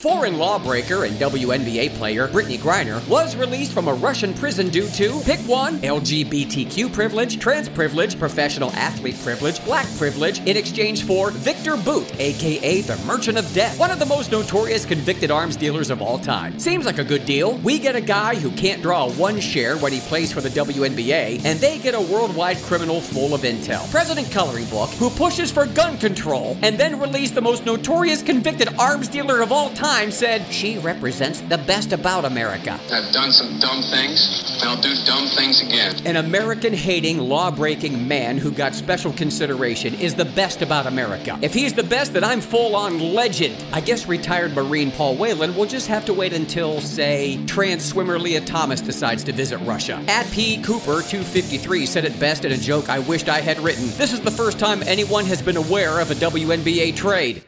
Foreign lawbreaker and WNBA player Brittney Griner was released from a Russian prison due to pick one LGBTQ privilege, trans privilege, professional athlete privilege, black privilege in exchange for Viktor Bout, aka the Merchant of Death, one of the most notorious convicted arms dealers of all time. Seems like a good deal. We get a guy who can't draw one share when he plays for the WNBA, and they get a worldwide criminal full of intel. President Coloring Book, who pushes for gun control, and then released the most notorious convicted arms dealer of all time time said she represents the best about America. I've done some dumb things, and I'll do dumb things again. An American hating, law breaking man who got special consideration is the best about America. If he's the best, then I'm full on legend. I guess retired Marine Paul Whelan will just have to wait until, say, trans swimmer Lia Thomas decides to visit Russia. At P. Cooper 253 said it best in a joke I wished I had written. This is the first time anyone has been aware of a WNBA trade.